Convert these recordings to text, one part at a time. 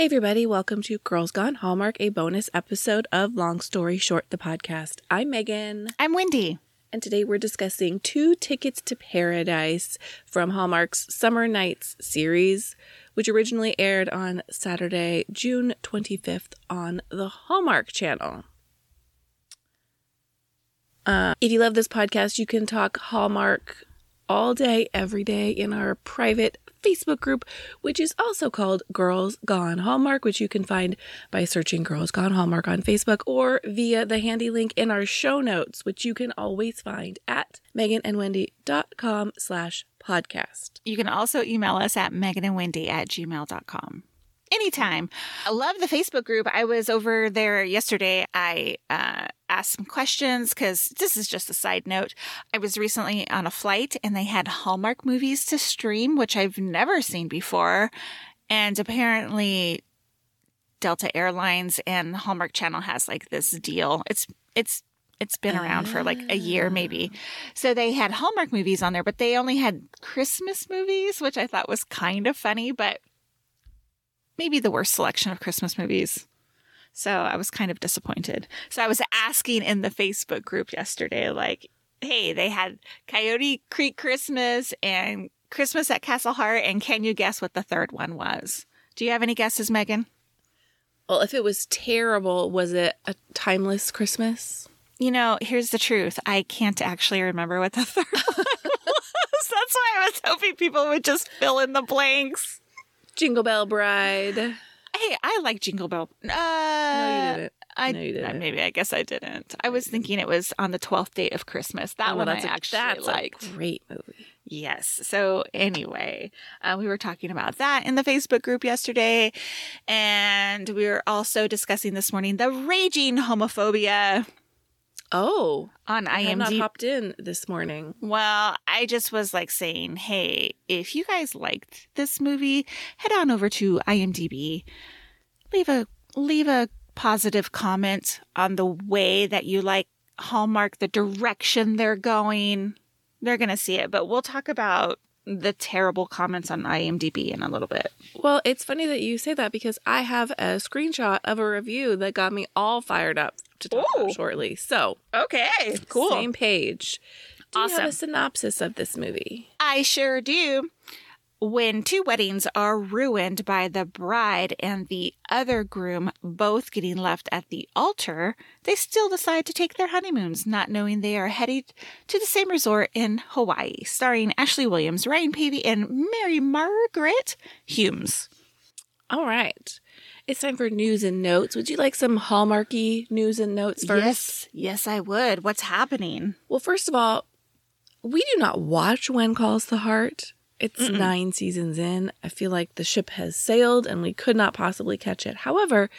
Hey, everybody, welcome to Girls Gone Hallmark, a bonus episode of Long Story Short, the podcast. I'm Megan, I'm Wendy. and today we're discussing Two Tickets to Paradise from Hallmark's Summer Nights series, which originally aired on Saturday, June 25th on the Hallmark Channel. Uh, if you love this podcast, you can talk Hallmark all day, every day in our private Facebook group, which is also called Girls Gone Hallmark, which you can find by searching Girls Gone Hallmark on Facebook or via the handy link in our show notes, which you can always find at meganandwendy.com slash podcast. You can also email us at meganandwendy at gmail.com. Anytime. I love the Facebook group. I was over there yesterday. I uh, asked some questions because this is just a side note. I was recently on a flight and they had Hallmark movies to stream, which I've never seen before. And apparently, Delta Airlines and Hallmark Channel has like this deal. It's, it's, it's been around for like a year, maybe. So they had Hallmark movies on there, but they only had Christmas movies, which I thought was kind of funny, but maybe the worst selection of Christmas movies. So I was kind of disappointed. So I was asking in the Facebook group yesterday, like, hey, they had Coyote Creek Christmas and Christmas at Castle Hart, and can you guess what the third one was? Do you have any guesses, Megan? Well, if it was terrible, was it a timeless Christmas? You know, here's the truth. I can't actually remember what the third one was. That's why I was hoping people would just fill in the blanks. Jingle Bell Bride. Hey, I like Jingle Bell. Uh, No, you didn't. I, No, you didn't. Maybe I guess I didn't. I was thinking it was on the twelfth day of Christmas. That Oh, one that's I a- actually that's liked. a great movie. Yes. So anyway, uh, we were talking about that in the Facebook group yesterday, and we were also discussing this morning the raging homophobia Oh, on I have not IMDb. hopped in this morning. Well, I just was like saying, hey, if you guys liked this movie, head on over to IMDb, leave a leave a positive comment on the way that you like Hallmark, the direction they're going. They're gonna see it, but we'll talk about the terrible comments on IMDb in a little bit. Well, it's funny that you say that because I have a screenshot of a review that got me all fired up to talk Ooh. about shortly. So, Okay, cool. same page. Do you have Awesome. a synopsis of this movie? I sure do. When two weddings are ruined by the bride and the other groom both getting left at the altar, they still decide to take their honeymoons, not knowing they are headed to the same resort in Hawaii, starring Ashley Williams, Ryan Paevey, and Mary Margaret Humes. All right. It's time for news and notes. Would you like some Hallmarky news and notes first? Yes, yes, I would. What's happening? Well, first of all, we do not watch When Calls the Heart. It's nine seasons in. I feel like the ship has sailed and we could not possibly catch it. However,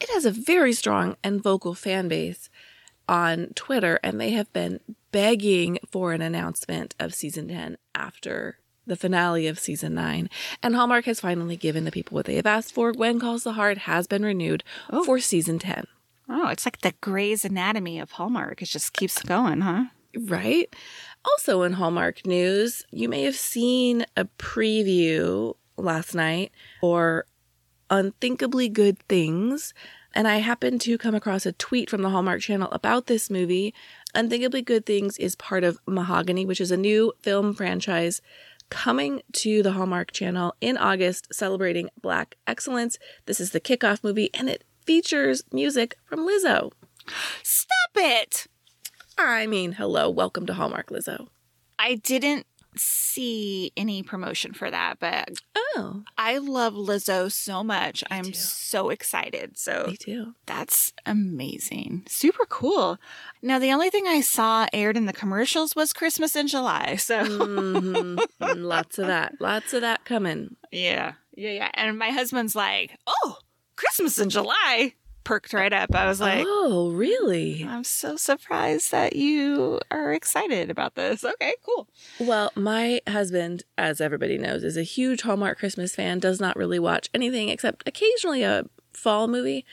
it has a very strong and vocal fan base on Twitter, and they have been begging for an announcement of season 10 after the finale of season 9. And Hallmark has finally given the people what they have asked for. When Calls the Heart has been renewed oh. for season 10. Oh, it's like the Grey's Anatomy of Hallmark. It just keeps going, huh? Right? Also, in Hallmark news, you may have seen a preview last night for Unthinkably Good Things. And I happened to come across a tweet from the Hallmark channel about this movie. Unthinkably Good Things is part of Mahogany, which is a new film franchise coming to the Hallmark channel in August, celebrating Black excellence. This is the kickoff movie, and it features music from Lizzo. Stop it! I mean, hello, welcome to Hallmark, Lizzo. I didn't see any promotion for that, but Oh, I love Lizzo so much. I'm too. so excited. So me too. that's amazing. Super cool. Now, the only thing I saw aired in the commercials was Christmas in July. So, hmm lots of that. Lots of that coming. yeah, yeah, yeah. And my husband's like, oh, Christmas in July. Perked right up. I was like, oh, really? I'm so surprised that you are excited about this. Okay, cool. Well, my husband, as everybody knows, is a huge Hallmark Christmas fan, does not really watch anything except occasionally a fall movie.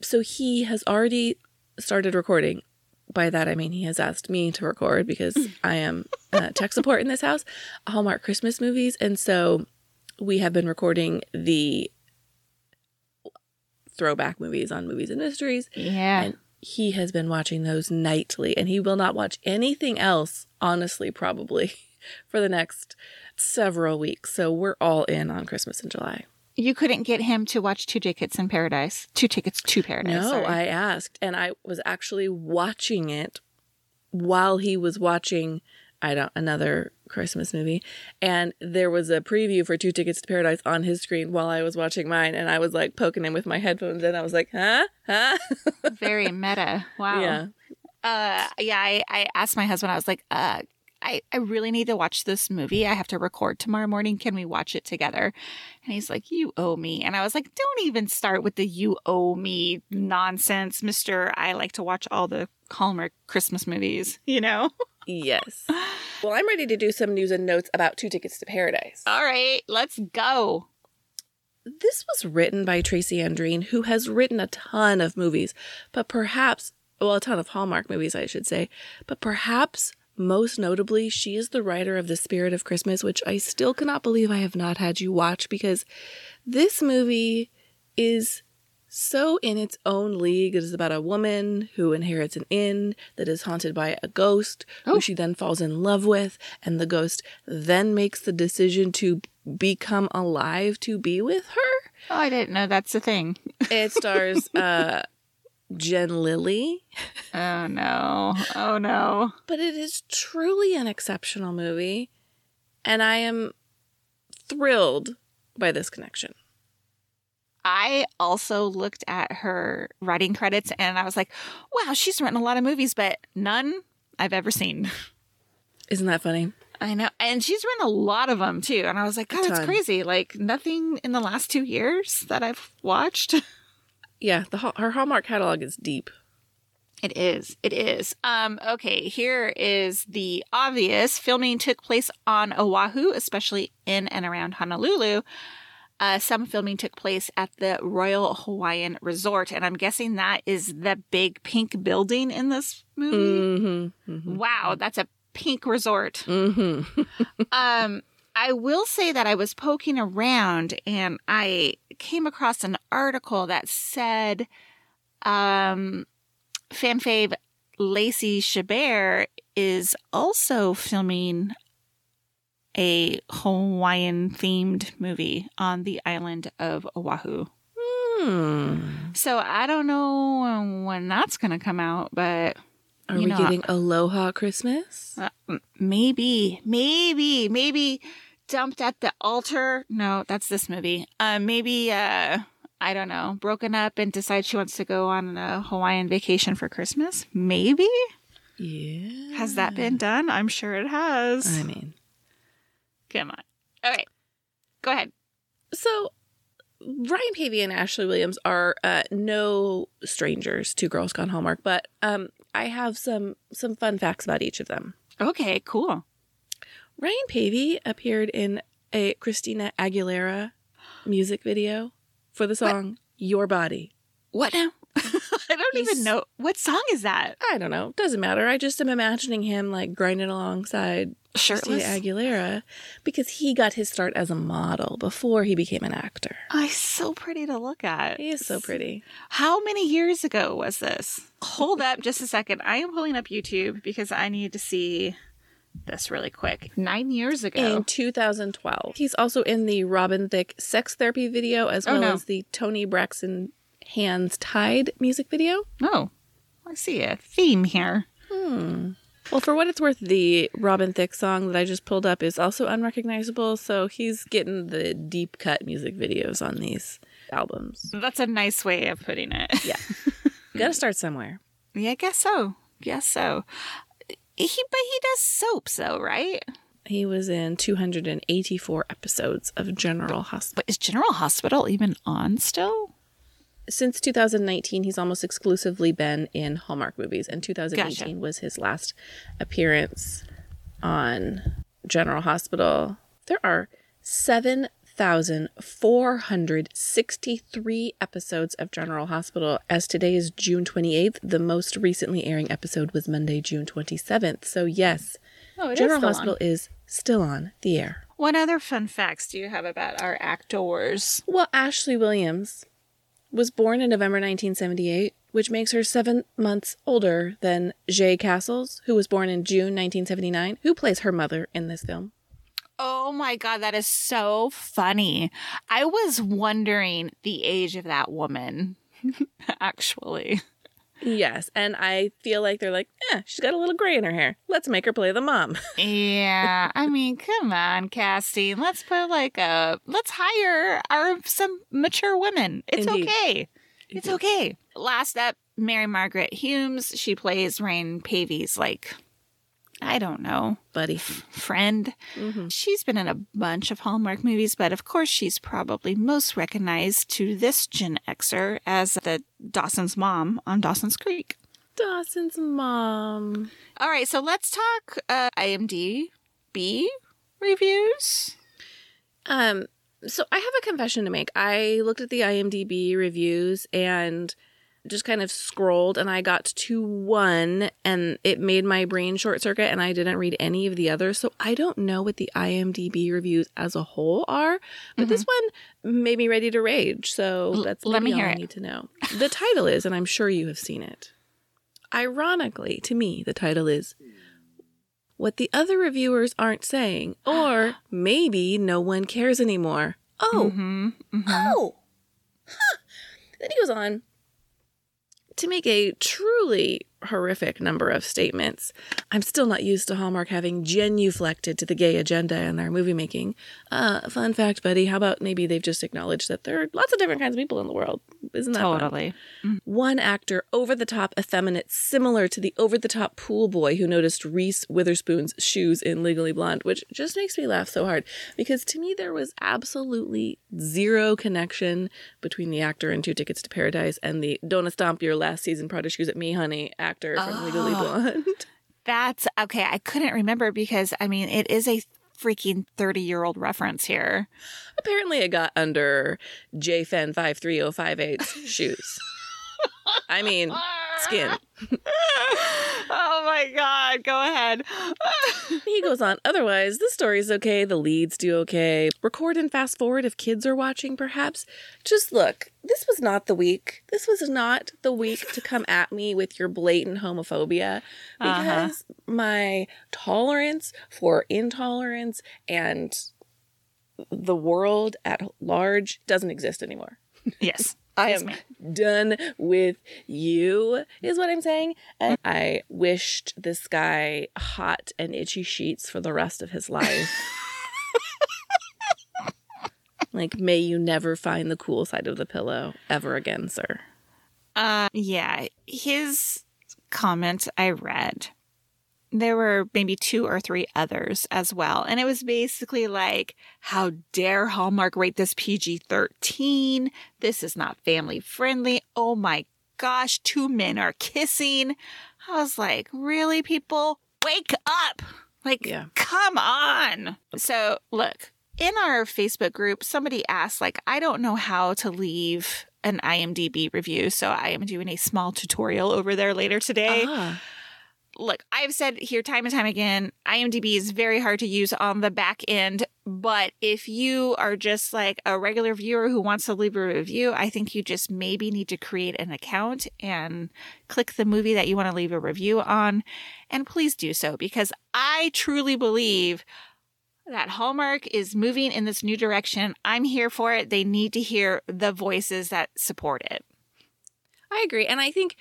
So he has already started recording. By that, I mean he has asked me to record because I am uh, tech support in this house, Hallmark Christmas movies. And so we have been recording the throwback movies on Movies and Mysteries. Yeah. And he has been watching those nightly, and he will not watch anything else, honestly, probably, for the next several weeks. So we're all in on Christmas in July. you couldn't get him to watch Two Tickets in Paradise. Two Tickets to Paradise. No, sorry. I asked, and I was actually watching it while he was watching. I don't another Christmas movie, and there was a preview for Two Tickets to Paradise on his screen while I was watching mine, and I was like poking him with my headphones, and I was like, "Huh, huh." Very meta. Wow. Yeah, Uh, yeah. I, I asked my husband. I was like, uh, I, I really need to watch this movie. I have to record tomorrow morning. Can we watch it together? And he's like, You owe me. And I was like, Don't even start with the you owe me nonsense, Mister. I like to watch all the Hallmark Christmas movies. You know. yes. Well, I'm ready to do some news and notes about Two Tickets to Paradise. All right, let's go. This was written by Tracy Andreen, who has written a ton of movies, but perhaps, well, a ton of Hallmark movies, I should say, but perhaps most notably, she is the writer of The Spirit of Christmas, which I still cannot believe I have not had you watch because this movie is so in its own league. It is about a woman who inherits an inn that is haunted by a ghost Oh. who she then falls in love with, and the ghost then makes the decision to become alive to be with her. Oh, I didn't know that's a thing. It stars uh Jen Lilley, Oh no. Oh no. but it is truly an exceptional movie, and I am thrilled by this connection. I also looked at her writing credits and I was like, wow, she's written a lot of movies, but none I've ever seen. Isn't that funny? I know. And she's written a lot of them too. And I was like, God, that's crazy. Like nothing in the last two years that I've watched. Yeah, the her Hallmark catalog is deep. It is. It is. Um, okay, here is the obvious. Filming took place on Oahu, especially in and around Honolulu. Uh, some filming took place at the Royal Hawaiian Resort, and I'm guessing that is the big pink building in this movie. Mm-hmm. mm-hmm. Wow, that's a pink resort. Mm-hmm. Um, I will say that I was poking around and I came across an article that said um, fan fave Lacey Chabert is also filming a Hawaiian themed movie on the island of Oahu. Hmm. So I don't know when that's going to come out, but Are we know, getting Aloha Christmas? Uh, maybe, maybe, maybe dumped at the altar. No, that's this movie. Uh, maybe, uh, I don't know, broken up and decides she wants to go on a Hawaiian vacation for Christmas. Maybe Yeah. has that been done? I'm sure it has. I mean, Come on. All right, go ahead. so Ryan Paevey and Ashley Williams are uh, no strangers to Girls Gone Hallmark, but um, I have some some fun facts about each of them. Okay, cool. Ryan Paevey appeared in a Christina Aguilera music video for the song "Your Body." What now? I don't He's- even know what song is that. I don't know. Doesn't matter. I just am imagining him like grinding alongside Shirtless. Christina Aguilera because he got his start as a model before he became an actor. Oh, he's so pretty to look at. He is so pretty. How many years ago was this? Hold up just a second. I am pulling up YouTube because I need to see this really quick. Nine years ago. In 2012. He's also in the Robin Thicke sex therapy video as Oh, well no. as the Toni Braxton Hands Tied music video. oh, I see a theme here. Hmm. Well, for what it's worth, the Robin Thicke song that I just pulled up is also unrecognizable, so he's getting the deep cut music videos on these albums. That's a nice way of putting it. Yeah. Gotta start somewhere. yeah, I guess so. Guess so. He, but he does soaps though, right? He was in 284 episodes of General Hospital. But is General Hospital even on still? Since 2019, he's almost exclusively been in Hallmark movies, and 2018 Gotcha. was his last appearance on General Hospital. There are 7,463 episodes of General Hospital. As today is June 28th, the most recently airing episode was Monday, June 27th. So, yes, Oh, General Hospital is still on the air. What other fun facts do you have about our actors? Well, Ashley Williams was born in November 1978, which makes her seven months older than Jay Castles, who was born in June 1979, who plays her mother in this film. Oh my God, that is so funny. I was wondering the age of that woman, actually. Yes, and I feel like they're like, eh, she's got a little gray in her hair. Let's make her play the mom. yeah, I mean, come on, casting. Let's put like a let's hire our some mature women. It's Indeed. okay. It's okay. Last up, Mary Margaret Humes. She plays Ryan Paevey's like I don't know, Buddy. friend. Mhm. She's been in a bunch of Hallmark movies, but of course she's probably most recognized to this Gen Xer as the Dawson's mom on Dawson's Creek. Dawson's mom. All right, so let's talk uh, IMDb reviews. Um, so I have a confession to make. I looked at the IMDb reviews and just kind of scrolled and I got to one and it made my brain short circuit and I didn't read any of the others. So I don't know what the IMDb reviews as a whole are, but this one made me ready to rage. So L- let me all hear I it. need to know. The title is, and I'm sure you have seen it. Ironically, to me, the title is What the Other Reviewers Aren't Saying, or maybe no one cares anymore. Oh, Mm-hmm. Oh. Huh. Then he goes on to make a truly horrific number of statements. I'm still not used to Hallmark having genuflected to the gay agenda in their movie making. Uh, fun fact, buddy, how about maybe they've just acknowledged that there are lots of different kinds of people in the world? Isn't that? Totally. One actor, over the top effeminate, similar to the over the top pool boy who noticed Reese Witherspoon's shoes in Legally Blonde, which just makes me laugh so hard because to me there was absolutely zero connection between the actor in Two Tickets to Paradise and the Don't Stomp Your Last Season Prada Shoes at Me, Honey actor from Legally Oh. Blonde. That's okay. I couldn't remember because I mean it is a freaking 30 year old reference here. Apparently it got under JFen 53058's shoes. I mean, skin. oh my god, go ahead. He goes on, otherwise, the story's okay, the leads do okay. Record and fast forward if kids are watching, perhaps. Just look, this was not the week. This was not the week to come at me with your blatant homophobia Uh-huh. because my tolerance for intolerance and the world at large doesn't exist anymore. yes. I Yes, am ma'am. done with you, is what I'm saying. And I wished this guy hot and itchy sheets for the rest of his life. like, may you never find the cool side of the pillow ever again, sir. Uh yeah, his comment I read. There were maybe two or three others as well. And it was basically like, how dare Hallmark rate this PG 13? This is not family friendly. Oh my gosh, two men are kissing. I was like, really, people? Wake up! Like, Yeah. come on. So, look, in our Facebook group, somebody asked, like, I don't know how to leave an IMDb review. So, I am doing a small tutorial over there later today Ah, look, I've said here time and time again, IMDb is very hard to use on the back end. But if you are just like a regular viewer who wants to leave a review, I think you just maybe need to create an account and click the movie that you want to leave a review on. And please do so because I truly believe that Hallmark is moving in this new direction. I'm here for it. They need to hear the voices that support it. I agree. And I think,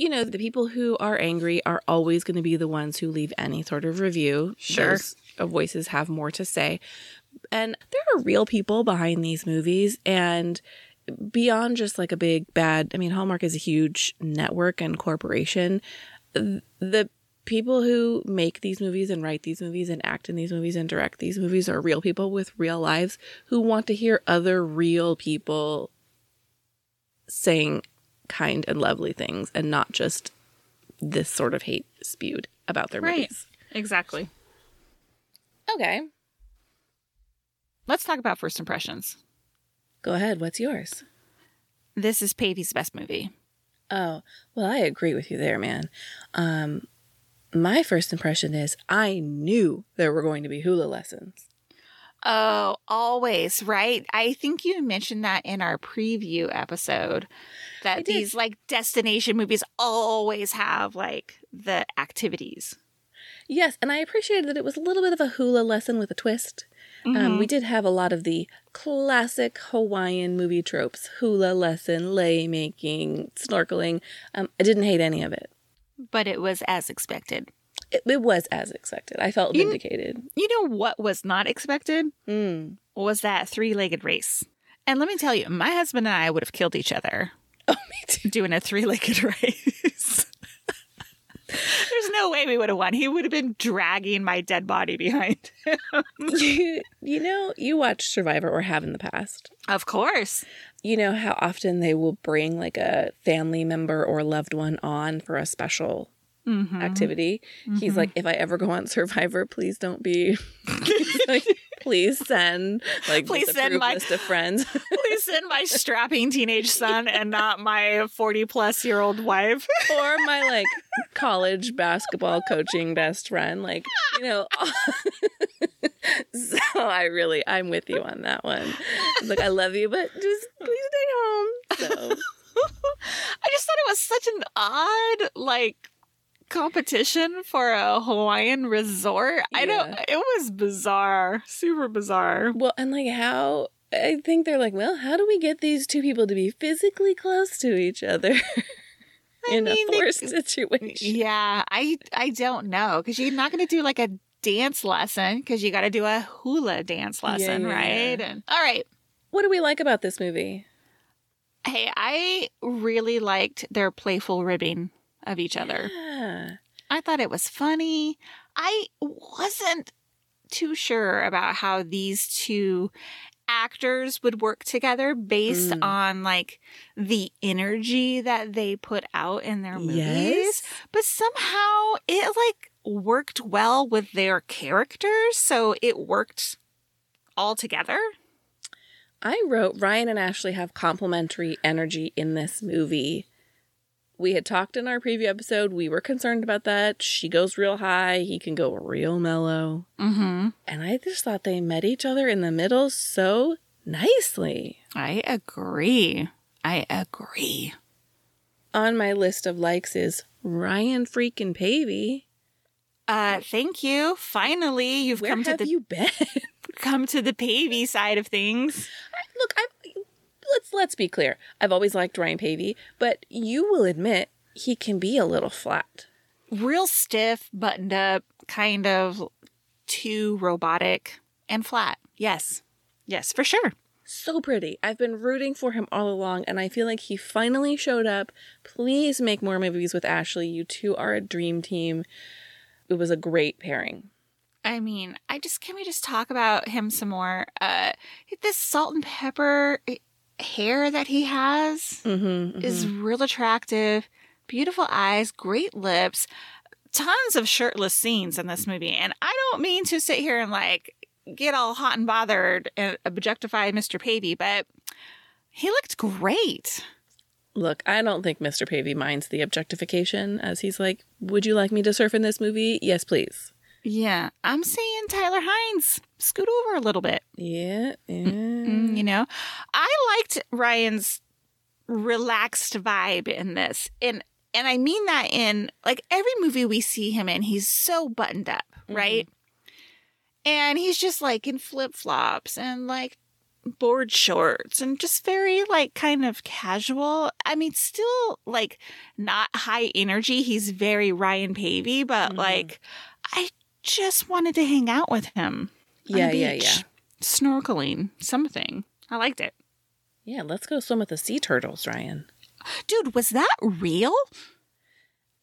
you know, the people who are angry are always going to be the ones who leave any sort of review. Sure. Those uh, voices have more to say. And there are real people behind these movies. And beyond just like a big bad, I mean, Hallmark is a huge network and corporation. The people who make these movies and write these movies and act in these movies and direct these movies are real people with real lives who want to hear other real people saying kind and lovely things and not just this sort of hate spewed about their Right. movies. Exactly. Okay. Let's talk about first impressions. Go ahead. What's yours? This is Paevey's best movie. Oh, well, I agree with you there, man. Um, my first impression is I knew there were going to be hula lessons. Oh, always, right? I think you mentioned that in our preview episode that these like destination movies always have like the activities. Yes, and I appreciated that it was a little bit of a hula lesson with a twist. Um, Mhm. we did have a lot of the classic Hawaiian movie tropes hula lesson, lei making, snorkeling. Um, I didn't hate any of it. but it was as expected. It. It was as expected. I felt You- vindicated. You know what was not expected? Mm. Was that three legged race. And let me tell you, my husband and I would have killed each other Oh, me too. doing a three legged race. There's no way we would have won. He would have been dragging my dead body behind him. you, you know, you watch Survivor or have in the past. Of course. You know how often they will bring like a family member or loved one on for a special Mhm. activity. He's Mhm. like, if I ever go on Survivor, please don't be. Like, please send like Please send my- list of friends. Please send my strapping teenage son and not my 40 plus year old wife. or my like college basketball coaching best friend. Like, you know. so I really, I'm with you on that one. Like, I love you, but just please stay home. So I just thought it was such an odd, like, competition for a Hawaiian resort. I don't, it was bizarre, super bizarre. well, and like how. I think they're like, well, how do we get these two people to be physically close to each other in mean, a they- forced situation? Yeah, I, I don't know because you're not going to do like a dance lesson because you got to do a hula dance Yeah, lesson, yeah, right? yeah. And all right. What do we like about this movie? Hey, I really liked their playful ribbing of each other. Yeah. I thought it was funny. I wasn't too sure about how these two actors would work together based Mm. on like the energy that they put out in their movies. Yes. But somehow it like worked well with their characters, so it worked all together. I wrote Ryan and Ashley have complementary energy in this movie. We had talked in our preview episode. We were concerned about that. She goes real high, he can go real mellow. Mm-hmm. And I just thought they met each other in the middle so nicely. I agree. I agree. On my list of likes is Ryan freaking Paevey. Uh, thank you. Finally, you've Where come to have the you been? come to the Paevey side of things. Look, I let's let's be clear. I've always liked Ryan Paevey, but you will admit he can be a little flat. Real stiff, buttoned up, kind of too robotic and flat. Yes. Yes, for sure. so pretty. I've been rooting for him all along, and I feel like he finally showed up. Please make more movies with Ashley. You two are a dream team. It was a great pairing. I mean, I just can we just talk about him some more? Uh this salt and pepper eh, hair that he has Mm-hmm, is real attractive. Beautiful eyes, great lips, tons of shirtless scenes in this movie. And I don't mean to sit here and like get all hot and bothered and objectify Mr. Paevey, but he looked great. Look, I don't think Mr. Paevey minds the objectification, as he's like, "Would you like me to surf in this movie? Yes, please." Yeah, I'm saying Tyler Hynes, scoot over a little bit. Yeah, yeah. You know, I liked Ryan's relaxed vibe in this, and and I mean that in like every movie we see him in, he's so buttoned up, right? And he's just like in flip flops and like board shorts and just very like kind of casual. I mean, still like not high energy. He's very Ryan Paevey, but Mhm. like I just wanted to hang out with him. yeah, yeah, yeah. Snorkeling, something. I liked it. Yeah, let's go swim with the sea turtles, Ryan. Dude, was that real?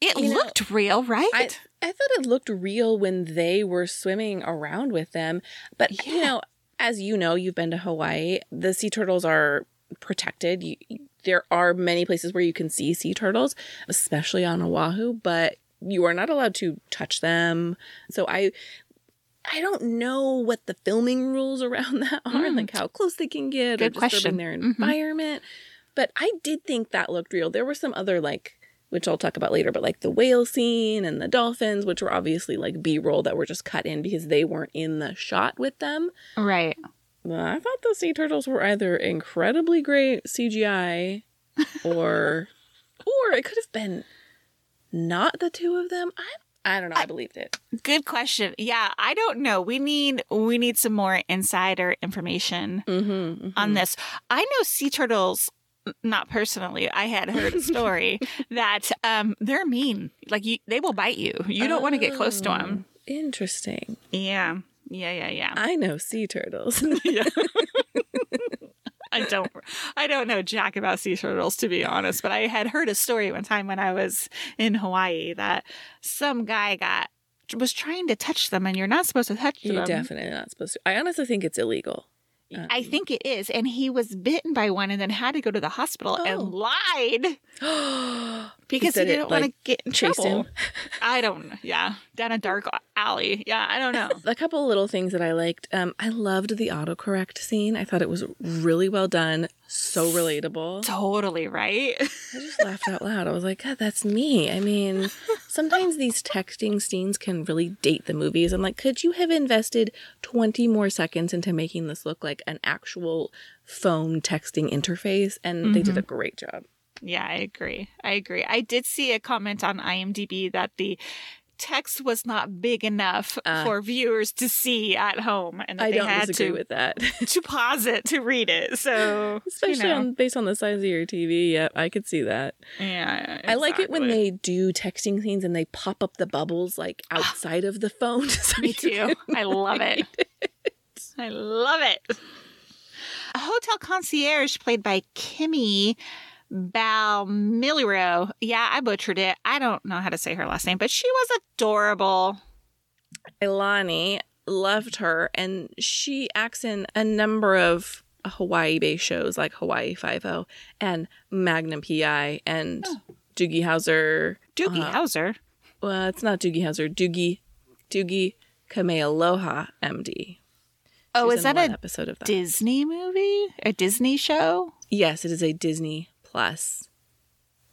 It You know, looked real, right? I I thought it looked real when they were swimming around with them, but you know, as you know, you've been to Hawaii. The sea turtles are protected. You, there are many places where you can see sea turtles, especially on Oahu, but you are not allowed to touch them. So I I don't know what the filming rules around that are, Mm. like how close they can get Good or disturbing question. their Mhm. environment. But I did think that looked real. There were some other like which I'll talk about later, but like the whale scene and the dolphins, which were obviously like B roll that were just cut in because they weren't in the shot with them. Right. I thought the sea turtles were either incredibly great CGI or or it could have been not the two of them. I I don't know. I, believed it. Good question. Yeah, I don't know. We need we need some more insider information Mm-hmm, on this. I know sea turtles not personally. I had heard a story that um they're mean. Like you they will bite you. You don't want to get close to them. Oh, Interesting. Yeah. Yeah, yeah, yeah. I know sea turtles. yeah. I don't I don't know jack about sea turtles to be honest, but I had heard a story one time when I was in Hawaii that some guy got was trying to touch them and you're not supposed to touch them. You're definitely not supposed to. I honestly think it's illegal. I um, think it is. And he was bitten by one and then had to go to the hospital Oh. and lied because he, it, didn't want to like, get in trouble. him? I don't. Yeah. Down a dark alley. Yeah. I don't know. a couple of little things that I liked. Um, I loved the autocorrect scene. I thought it was really well done, so relatable. totally right. I just laughed out loud. I was like, God, that's me. I mean, sometimes these texting scenes can really date the movies. I'm like, could you have invested 20 more seconds into making this look like an actual phone texting interface? And they did a great job. Yeah, I agree. I agree. I did see a comment on IMDb that the text was not big enough Uh, for viewers to see at home and that I they don't had disagree to, with that. to pause it to read it. So, Especially you know, on based on the size of your TV. Yep, I could see that. yeah, I like it when they do texting scenes and they pop up the bubbles like outside of the phone. so Me too. I love it. read I love it. A hotel concierge played by Kimmy Balmilero. Yeah, I butchered it. I don't know how to say her last name, but she was adorable. Ilani loved her, and she acts in a number of Hawaii-based shows like Hawaii Five O and Magnum PI and Doogie Howser. Doogie Uh, Howser. Well, it's not Doogie Howser. Doogie Doogie Kamealoha MD. Oh, is that a episode of that? Disney movie? A Disney show? yes, it is a Disney Plus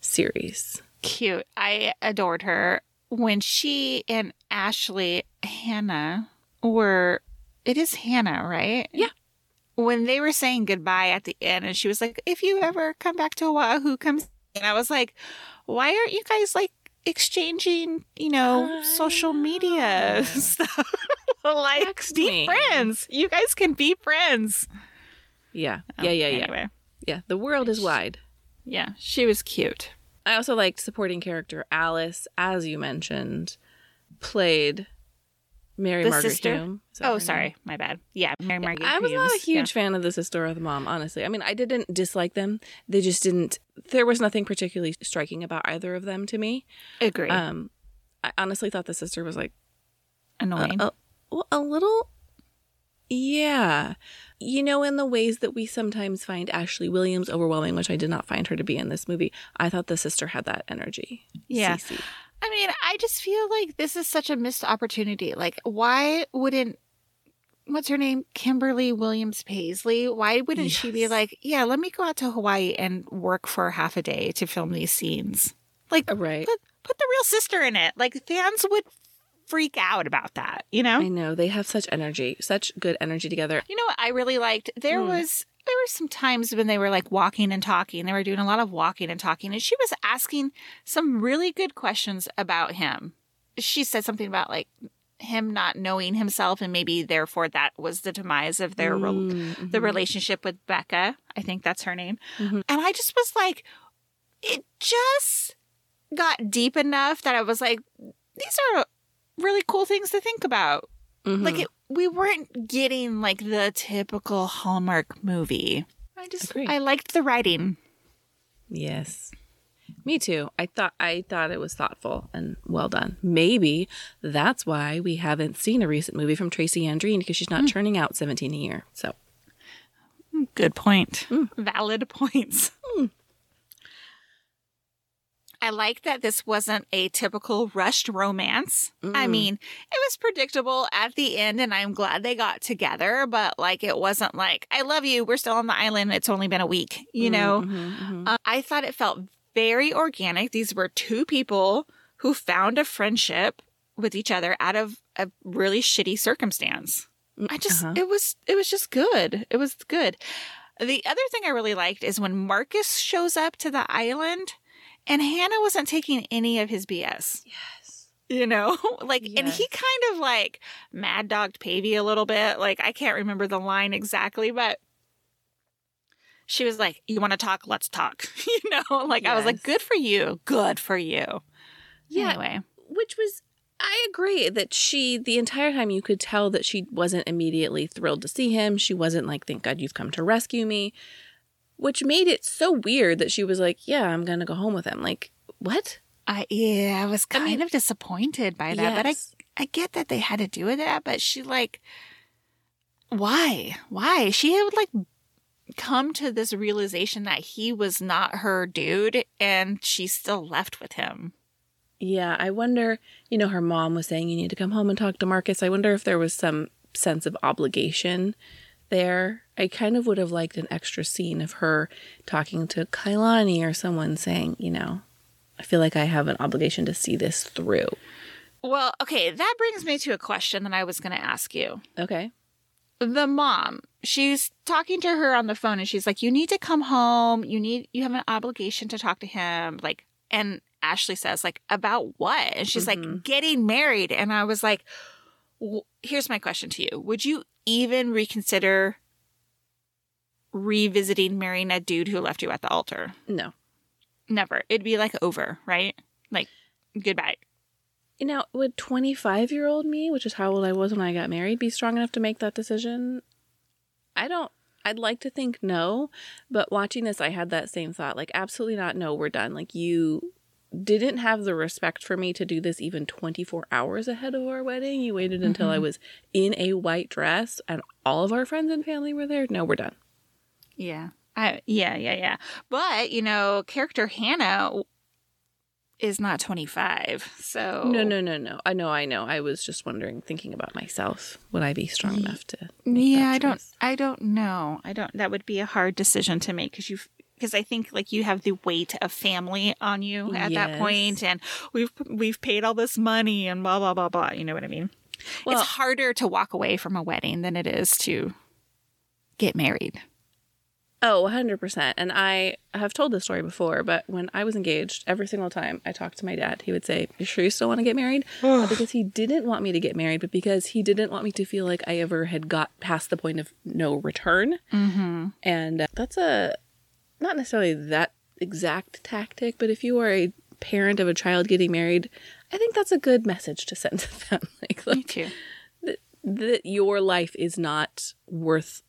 series. Cute. I adored her. When she and Ashley Hannah were, it is Hannah, right? Yeah. When they were saying goodbye at the end, and she was like, if you ever come back to Oahu, come. And I was like, why aren't you guys like exchanging, you know, I social ah. media stuff? like, Text be me. friends. You guys can be friends. Yeah, Oh, yeah, yeah, yeah, Anyway, yeah. The world is wide. Yeah, she was cute. I also liked supporting character Alice, as you mentioned, played Mary The Margaret sister? Hume. Is that her Oh, name? sorry, my bad. Yeah, Mary Margaret. I was not a huge Yeah. fan of the sister or the mom, honestly. I mean, I didn't dislike them. They just didn't. There was nothing particularly striking about either of them to me. Agree. Um, I honestly thought the sister was like a, Annoying. a, well, a little. Yeah, you know, in the ways that we sometimes find Ashley Williams overwhelming, which I did not find her to be in this movie. I thought the sister had that energy. Yeah. Cece. I mean, I just feel like this is such a missed opportunity. Like, why wouldn't what's her name, Kimberly Williams Paisley? Why wouldn't she be like, yeah, let me go out to Hawaii and work for half a day to film these scenes? Like, Right. put put the real sister in it. Like, fans would freak out about that. You know. I know they have such energy, such good energy together. You know what I really liked? There Hmm. was there were some times when they were like walking and talking. They were doing a lot of walking and talking, and she was asking some really good questions about him. She said something about like him not knowing himself, and maybe therefore that was the demise of their Mm, the mhm. relationship with Becca. I think that's her name. Mhm. And I just was like, it just got deep enough that I was like, these are really cool things to think about Mhm. like it, we weren't getting like the typical Hallmark movie. I just Agree. I liked the writing. Yes. Me too. I thought I thought it was thoughtful and well done. Maybe that's why we haven't seen a recent movie from Tracy Andreen because she's not Hmm. churning out 17 a year. So Good point. Valid points. I like that this wasn't a typical rushed romance. I Mm. mean, it was predictable at the end, and I'm glad they got together, but like it wasn't like, I love you, we're still on the island, it's only been a week, you know? Mhm, mhm. Uh, I thought it felt very organic. These were two people who found a friendship with each other out of a really shitty circumstance. I just Uh-huh. it was it was just good. It was good. The other thing I really liked is when Marcus shows up to the island and Hannah wasn't taking any of his BS. Yes. You know? like and he kind of like mad dogged Paevey a little bit. Like I can't remember the line exactly, but she was like, You want to talk? Let's talk. you know, like I was like, Good for you. Good for you. Yeah. Anyway. Which was, I agree that she, the entire time, you could tell that she wasn't immediately thrilled to see him. She wasn't like, thank God you've come to rescue me, which made it so weird that she was like, yeah, I'm to go home with him. Like, what? I yeah, I was I kind mean- of disappointed by that, but I I get that they had to do with that, but she like why? Why? She had like come to this realization that he was not her dude and she still left with him. Yeah, I wonder, you know, her mom was saying you need to come home and talk to Marcus. I wonder if there was some sense of obligation there. I kind of would have liked an extra scene of her talking to Kailani or someone saying, you know, I feel like I have an obligation to see this through. Well, okay, that brings me to a question that I was going to ask you. Okay. the mom she's talking to her on the phone and she's like you need to come home you need you have an obligation to talk to him like and ashley says like about what and she's like Mhm. getting married and i was like here's my question to you would you even reconsider revisiting marrying a dude who left you at the altar No. never it'd be like over right like goodbye You know, would 25 year old me, which is how old I was when I got married, be strong enough to make that decision? I don't. I'd like to think no, but watching this, I had that same thought. Like, absolutely not. No, we're done. Like, you didn't have the respect for me to do this even 24 hours ahead of our wedding. You waited until I Mhm. was in a white dress and all of our friends and family were there. No, we're done. Yeah. I yeah, yeah, yeah. But, you know, character Hannah is not 25. So No, no, no, no. I know, I know. I was just wondering, thinking about myself, would I be strong enough to? Yeah, I don't? I don't know. I don't that would be a hard decision to make cuz you because I think like you have the weight of family on you at that point and we've we've paid all this money and blah blah blah blah, you know what I mean? Well- it's harder to walk away from a wedding than it is to get married. Oh, 100%. And I have told this story before, but when I was engaged, every single time I talked to my dad, he would say, You sure you still want to get married? Because he didn't want me to get married, but because he didn't want me to feel like I ever had got past the point of no return. Mhm. And uh, that's a not necessarily that exact tactic, but if you are a parent of a child getting married, I think that's a good message to send to them. like, Me like too. that your life is not worth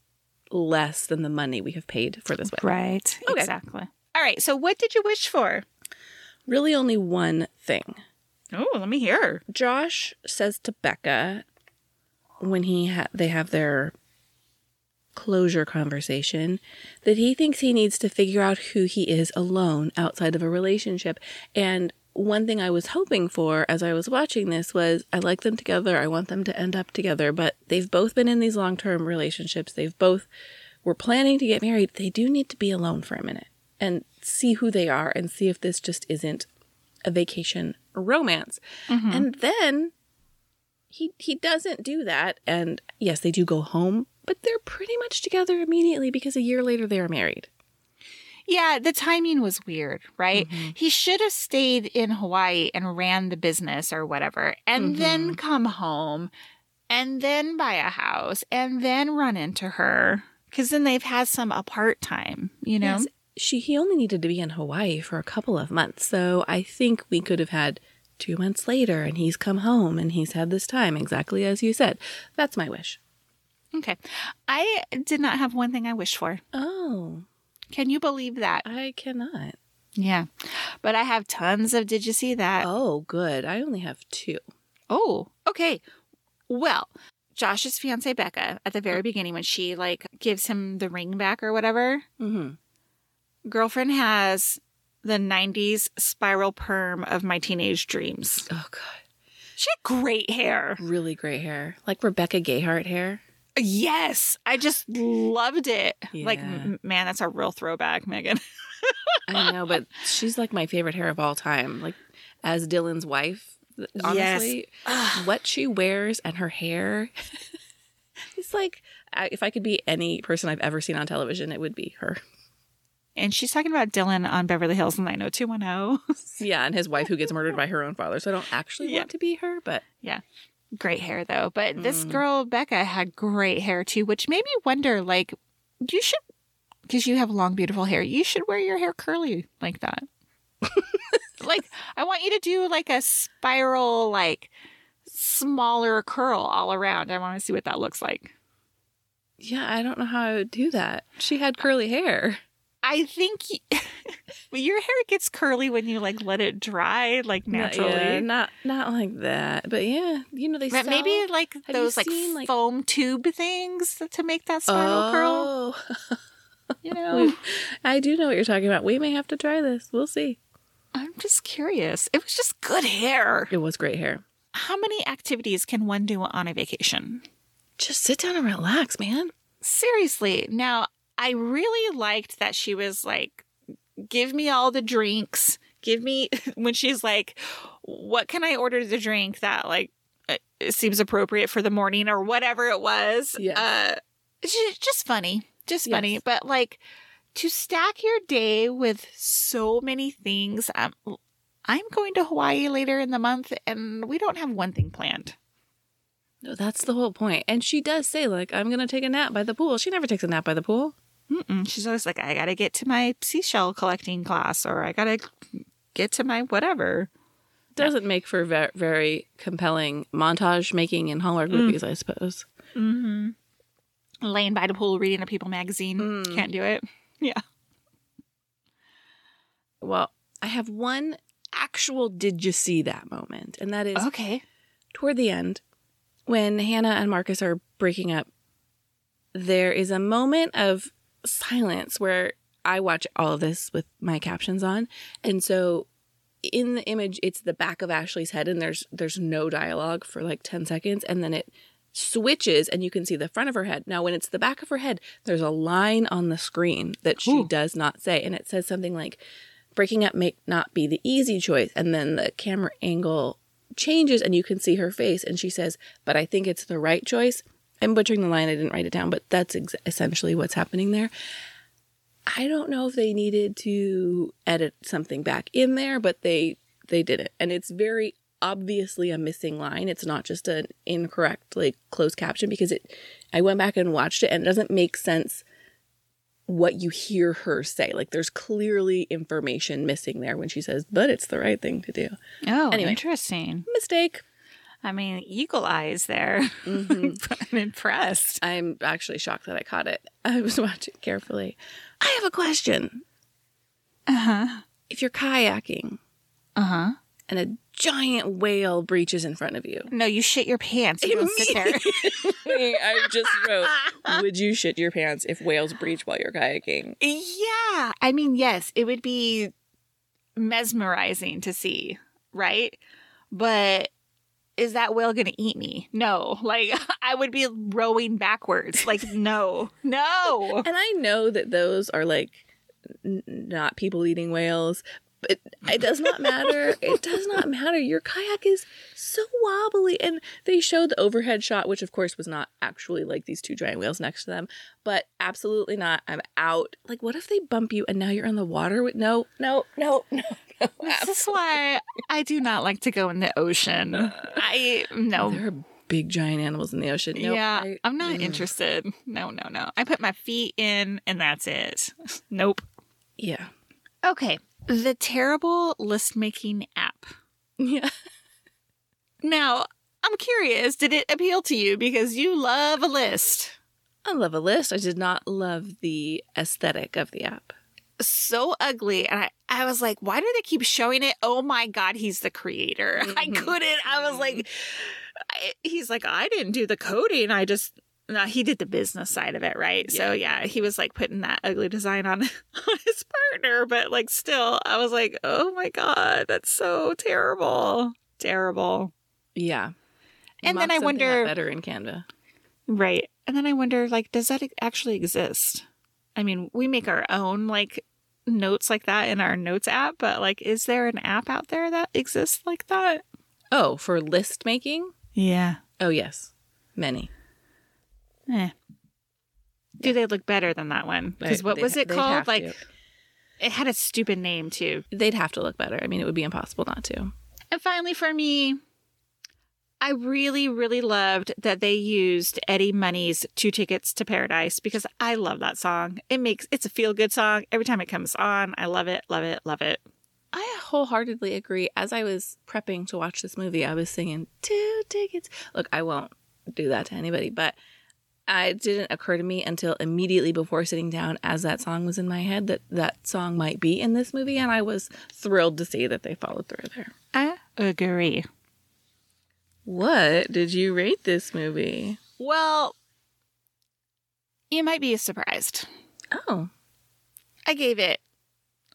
less than the money we have paid for this wedding. Right. Okay. Exactly. All right. So what did you wish for? Really, only one thing. Oh, let me hear. Josh says to Becca when he ha- they have their closure conversation that he thinks he needs to figure out who he is alone outside of a relationship. And one thing I was hoping for as I was watching this was I like them together. I want them to end up together, but they've both been in these long-term relationships. They've both were planning to get married. They do need to be alone for a minute and see who they are and see if this just isn't a vacation romance. Mm-hmm. And then he he doesn't do that and yes, they do go home, but they're pretty much together immediately because a year later they are married. Yeah, the timing was weird, right? Mm-hmm. He should have stayed in Hawaii and ran the business or whatever, and then mm-hmm. come home and then buy a house and then run into her. Because then they've had some apart time, you know? Yes, she he only needed to be in Hawaii for a couple of months. So I think we could have had 2 months later and he's come home and he's had this time exactly as you said. That's my wish. Okay. I did not have one thing I wished for. Oh, Can you believe that? I cannot. Yeah. But I have tons of did you see that? Oh, good. I only have 2. Oh, okay. Well, Josh's fiance Becca at the very beginning when she like gives him the ring back or whatever, mm-hmm. girlfriend has the 90s spiral perm of my teenage dreams. Oh god. She had great hair. Really great hair. Like Rebecca Gayheart hair. Yes, I just loved it. Like, Yeah. m- man, that's a real throwback, Megan. I know, but she's like my favorite hair of all time. Like as Dylan's wife, honestly, what she wears and her hair. it's like I, if I could be any person I've ever seen on television, it would be her. And she's talking about Dylan on Beverly Hills 90210. Yeah, and his wife who gets murdered by her own father. So I don't actually Yeah. want to be her, but great hair though. But this Mm. girl Becca had great hair too, which made me wonder like you should because you have long beautiful hair, you should wear your hair curly like that. like I want you to do like a spiral like smaller curl all around. I want to see what that looks like. yeah, I don't know how I would do that. She had curly hair. I think y- your hair gets curly when you like let it dry like naturally. Not, yeah, not not like that. But yeah, you know they But sell, maybe like those like, seen, like- foam tube things to make that spiral curl. Oh. You know, I do know what you're talking about. We may have to try this. We'll see. I'm just curious. It was just good hair. It was great hair. How many activities can one do on a vacation? Just sit down and relax, man. Seriously. Now, I really liked that she was like, give me all the drinks. Give me, when she's like, what can I order to drink that like seems appropriate for the morning or whatever it was? Yes. Uh, just funny. Just funny. Yes. But like, to stack your day with so many things, um, I'm going to Hawaii later in the month and we don't have one thing planned. No, that's the whole point. And she does say, like, I'm going to take a nap by the pool. She never takes a nap by the pool. Mm-mm. She's always like, I gotta get to my seashell collecting class, or I gotta get to my whatever. Doesn't make for ve- very compelling montage making in Hallmark Mm. movies, I suppose. Mm-hmm. Laying by the pool reading a People magazine. Mm. Can't do it. Yeah. Well, I have one actual did you see that moment, and that is Okay. toward the end when Hannah and Marcus are breaking up. There is a moment of silence where I watch all of this with my captions on, and so in the image it's the back of Ashley's head and there's there's no dialogue for like 10 seconds and then it switches and you can see the front of her head. Now when it's the back of her head, there's a line on the screen that she Ooh. does not say and it says something like breaking up may not be the easy choice and then the camera angle changes and you can see her face and she says, "But I think it's the right choice." I'm butchering the line. I didn't write it down, but that's ex- essentially what's happening there. I don't know if they needed to edit something back in there, but they they did it, and it's very obviously a missing line. It's not just an incorrect like closed caption because it. I went back and watched it, and it doesn't make sense what you hear her say. Like there's clearly information missing there when she says, "But it's the right thing to do." Oh, Anyway. interesting. Mistake. I mean, eagle eyes there. I'm impressed. I'm actually shocked that I caught it. I was watching carefully. I have a question. Uh huh. If you're kayaking Uh huh. and a giant whale breaches in front of you, No, you shit your pants. You don't sit there. I just wrote, would you shit your pants if whales breach while you're kayaking? Yeah. I mean, yes, it would be mesmerizing to see, right? But is that whale going to eat me? No. Like, I would be rowing backwards. Like, no, no. And I know that those are like n- not people eating whales, but it does not matter. it does not matter. Your kayak is so wobbly. And they showed the overhead shot, which of course was not actually like these two giant whales next to them, but absolutely not. I'm out. Like, what if they bump you and now you're in the water with no, no, no, no, This is why I do not like to go in the ocean. I, no. There are big giant animals in the ocean. Nope, yeah, I- I'm not mm. interested. No, no, no. I put my feet in and that's it. Nope. Yeah. Okay. The terrible list making app. Yeah. Now, I'm curious, did it appeal to you because you love a list? I love a list. I did not love the aesthetic of the app. So ugly. And I, I was like, why do they keep showing it? Oh my God, he's the creator. I Mhm. couldn't. I was like, I, he's like, I didn't do the coding. I just, no, he did the business side of it, right? So yeah, he was like putting that ugly design on, on his partner. But like, still, I was like, oh my God, that's so terrible. Terrible. Yeah. And then I wonder- better in Canva. Right. And then I wonder, like, does that actually exist? I mean, we make our own like notes like that in our notes app, but like, is there an app out there that exists like that? Oh, for list making? Yeah. Oh, yes. Many. Eh. Do they look better than that one? Because what They'd- was it they'd called? Like, to. it had a stupid name too. they'd have to look better. I mean, it would be impossible not to. And finally, for me, I really, really loved that they used Eddie Money's Two Tickets to Paradise because I love that song. It makes it's a feel good song. Every time it comes on, I love it, love it, love it. I wholeheartedly agree. As I was prepping to watch this movie, I was singing two tickets. Look, I won't do that to anybody, but it didn't occur to me until immediately before sitting down, as that song was in my head, that that song might be in this movie, and I was thrilled to see that they followed through there. I agree. What did you rate this movie? Well, you might be surprised. Oh, I gave it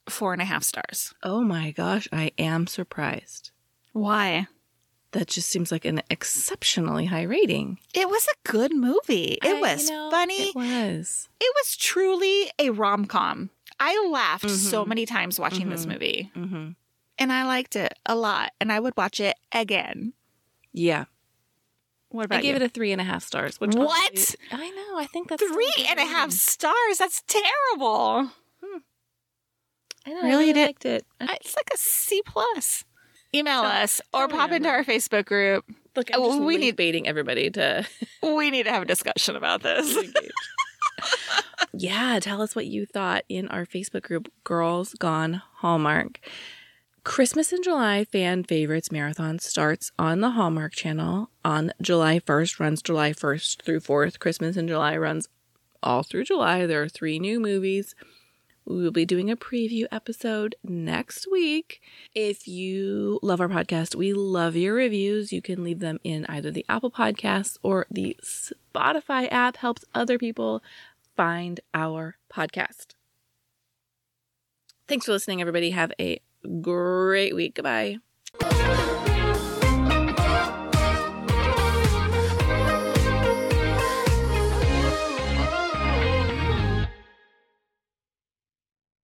four and a half stars. oh my gosh, I am surprised. Why? That just seems like an exceptionally high rating. It was a good movie. It I- was you know, funny. It was. It was truly a rom com. I laughed so Mhm. many times watching this Mhm. movie, Mm-hmm. and I liked it a lot, and I would watch it again. Yeah. What about it? I gave you? it a three and a half stars. Which What? I know. I think that's Three and a half stars. That's terrible. Hmm. I know. Really I really did- liked it. It's like a C plus. Email So- us or pop into our Facebook group. Look, I'm Oh, just we we need- baiting everybody to We need to have a discussion about this. yeah, tell us what you thought in our Facebook group, Girls Gone Hallmark. Christmas in July fan favorites marathon starts on the Hallmark channel on July 1st, runs July 1st through 4th. Christmas in July runs all through July. There are three new movies. We will be doing a preview episode next week. If you love our podcast, we love your reviews. You can leave them in either the Apple Podcasts or the Spotify app. Helps other people find our podcast. Thanks for listening, everybody. Have a great week. Goodbye.